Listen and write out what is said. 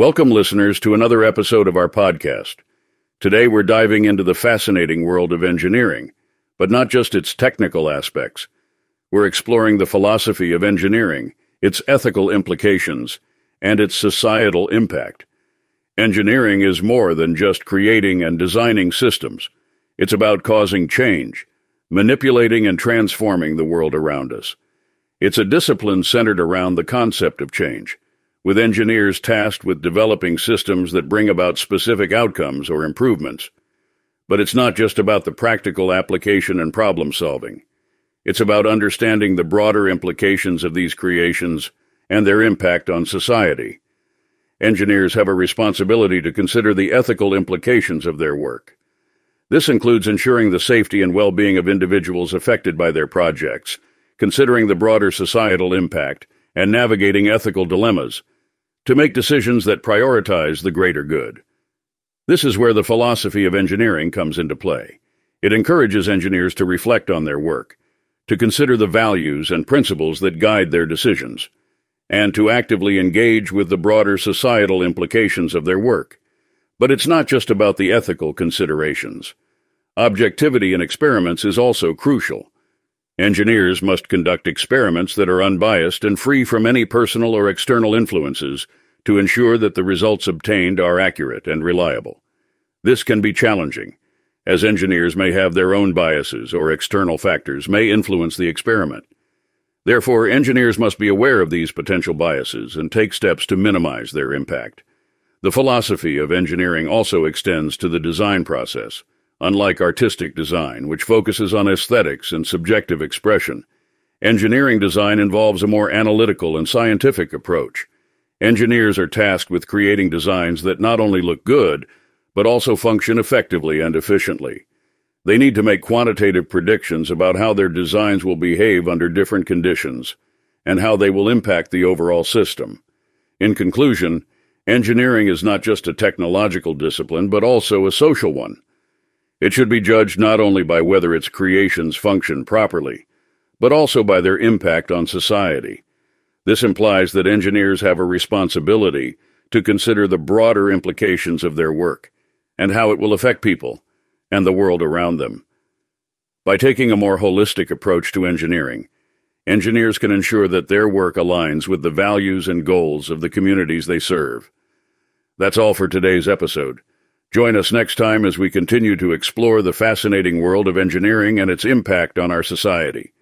Welcome, listeners, to another episode of our podcast. Today, we're diving into the fascinating world of engineering, but not just its technical aspects. We're exploring the philosophy of engineering, its ethical implications, and its societal impact. Engineering is more than just creating and designing systems. It's about causing change, manipulating and transforming the world around us. It's a discipline centered around the concept of change with engineers tasked with developing systems that bring about specific outcomes or improvements. But it's not just about the practical application and problem solving. It's about understanding the broader implications of these creations and their impact on society. Engineers have a responsibility to consider the ethical implications of their work. This includes ensuring the safety and well-being of individuals affected by their projects, considering the broader societal impact, and navigating ethical dilemmas to make decisions that prioritize the greater good. This is where the philosophy of engineering comes into play. It encourages engineers to reflect on their work, to consider the values and principles that guide their decisions, and to actively engage with the broader societal implications of their work. But it's not just about the ethical considerations. Objectivity in experiments is also crucial. Engineers must conduct experiments that are unbiased and free from any personal or external influences to ensure that the results obtained are accurate and reliable. This can be challenging, as engineers may have their own biases or external factors may influence the experiment. Therefore, engineers must be aware of these potential biases and take steps to minimize their impact. The philosophy of engineering also extends to the design process. Unlike artistic design, which focuses on aesthetics and subjective expression, engineering design involves a more analytical and scientific approach. Engineers are tasked with creating designs that not only look good, but also function effectively and efficiently. They need to make quantitative predictions about how their designs will behave under different conditions and how they will impact the overall system. In conclusion, engineering is not just a technological discipline, but also a social one. It should be judged not only by whether its creations function properly, but also by their impact on society. This implies that engineers have a responsibility to consider the broader implications of their work and how it will affect people and the world around them. By taking a more holistic approach to engineering, engineers can ensure that their work aligns with the values and goals of the communities they serve. That's all for today's episode. Join us next time as we continue to explore the fascinating world of engineering and its impact on our society.